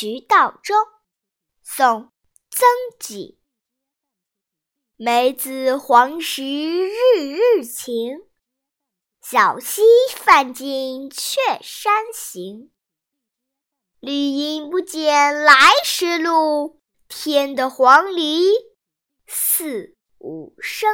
渠道中宋曾几。梅子黄时日日晴小溪泛尽却山行。绿阴不减来时路添得黄鹂四五声。